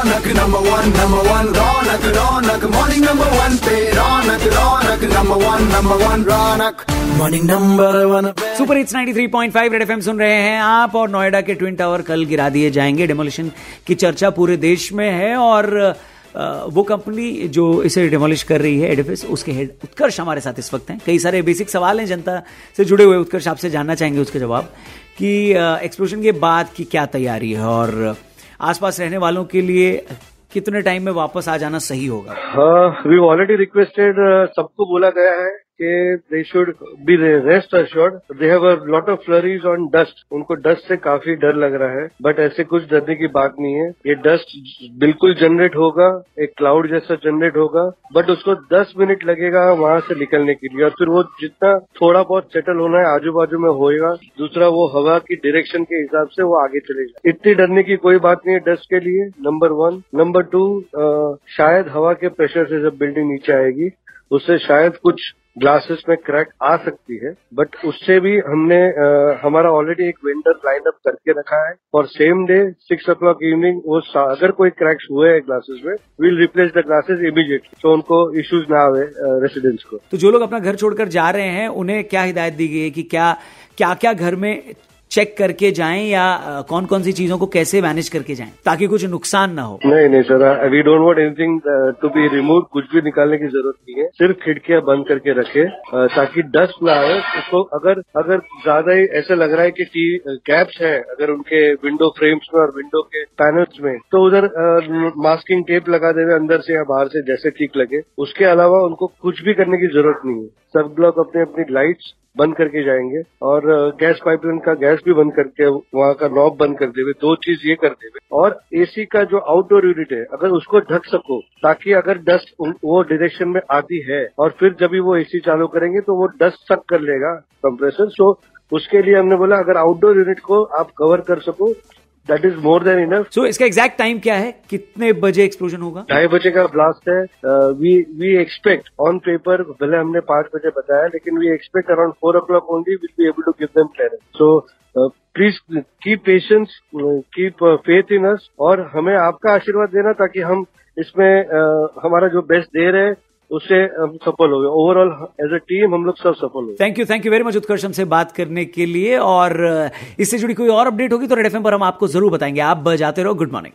Raunak number one number one Raunak Raunak morning number one पे Raunak Raunak number one number one Raunak morning number one super hits 93.5 red FM सुन रहे हैं आप और नोएडा के twin tower कल गिरा दिए जाएँगे। डेमोलिशन की चर्चा पूरे देश में है और वो कंपनी जो इसे डिमोलिश कर रही है एडिफिस उसके हेड उत्कर्ष हमारे साथ इस वक्त हैं। कई सारे बेसिक सवाल हैं, जनता से जुड़े हुए उत्कर्ष आपसे जानना चाहेंगे उसके जवाब कि एक्सप्लोजन के बाद की क्या तैयारी है और आसपास रहने वालों के लिए कितने टाइम में वापस आ जाना सही होगा? वी ऑलरेडी रिक्वेस्टेड सबको बोला गया है कि they should be rest assured they have a lot of flurries on dust उनको डस्ट से काफ़ी डर लग रहा है बट ऐसे कुछ डरने की बात नहीं है। ये डस्ट बिल्कुल जनरेट होगा, एक क्लाउड जैसा जनरेट होगा बट उसको 10 मिनट लगेगा वहाँ से निकलने के लिए। और फिर वो जितना थोड़ा बहुत सेटल होना है आजू बाजू में होएगा, दूसरा वो हवा की डायरेक्शन के हिसाब से वो आगे चलेगा इतनी डरने की कोई बात नहीं है डस्ट के लिए नंबर वन नंबर टू शायद हवा के प्रेशर से जब बिल्डिंग नीचे आएगी उससे शायद कुछ ग्लासेस में क्रैक आ सकती है बट उससे भी हमने अ, हमारा ऑलरेडी एक वेंडर लाइन अप करके रखा है और same day six o'clock evening वो अगर कोई क्रैक्स हुए हैं ग्लासेस में will replace the glasses immediately तो उनको इश्यूज़ ना आवे रेसिडेंट्स को। तो जो लोग अपना घर छोड़कर जा रहे हैं उन्हें क्या हिदायत दी गई है कि क्या क्या क्या घर में चेक करके जाएँ या कौन कौन सी चीज़ों को कैसे मैनेज करके जाएँ, ताकि कुछ नुकसान ना हो। नहीं नहीं, sir we don't want anything to be remove कुछ भी निकालने की ज़रूरत नहीं है। सिर्फ़ खिड़कियाँ बंद करके रखे ताकि डस्ट ना आए। उसको अगर अगर ज़्यादा ही ऐसा लग रहा है कि टी गैप्स है, अगर उनके विंडो फ्रेम्स में और विंडो के पैनल्स में तो उधर मास्किंग टेप लगा देवे अंदर से या बाहर से, जैसे ठीक लगे। उसके अलावा उनको कुछ भी करने की ज़रूरत नहीं है। सब लोग अपने अपनी लाइट्स बंद करके जाएँगे और गैस पाइपलाइन का गैस भी बंद करके, वहाँ का नॉब बंद कर देवे दो चीज़ ये कर देवे और एसी का जो आउटडोर यूनिट है, अगर उसको ढक सको, ताकि अगर डस्ट वो डायरेक्शन में आती है, और फिर जब भी वो एसी चालू करेंगे तो वो डस्ट सक कर लेगा कंप्रेसर सो उसके लिए हमने बोला, अगर आउटडोर यूनिट को आप कवर कर सको that is more than enough so इसका एग्जैक्ट टाइम क्या है? कितने बजे एक्सप्लोजन होगा? ढाई बजे का ब्लास्ट है। We we expect on paper भले हमने पाँच बजे बताया लेकिन we expect around four o'clock only will be able to give them clearance so please keep patience keep faith in us और हमें आपका आशीर्वाद देना ताकि हम इसमें uh, हमारा जो बेस्ट दे रहे हैं उससे हम सफल हो गए। ओवरऑल एज ए टीम हम लोग सब सफल हो thank you thank you very much Utkarsh हमसे बात करने के लिए। और इससे जुड़ी कोई और अपडेट होगी तो रेड एफएम पर हम आपको ज़रूर बताएँगे। आप जाते रहो। Good morning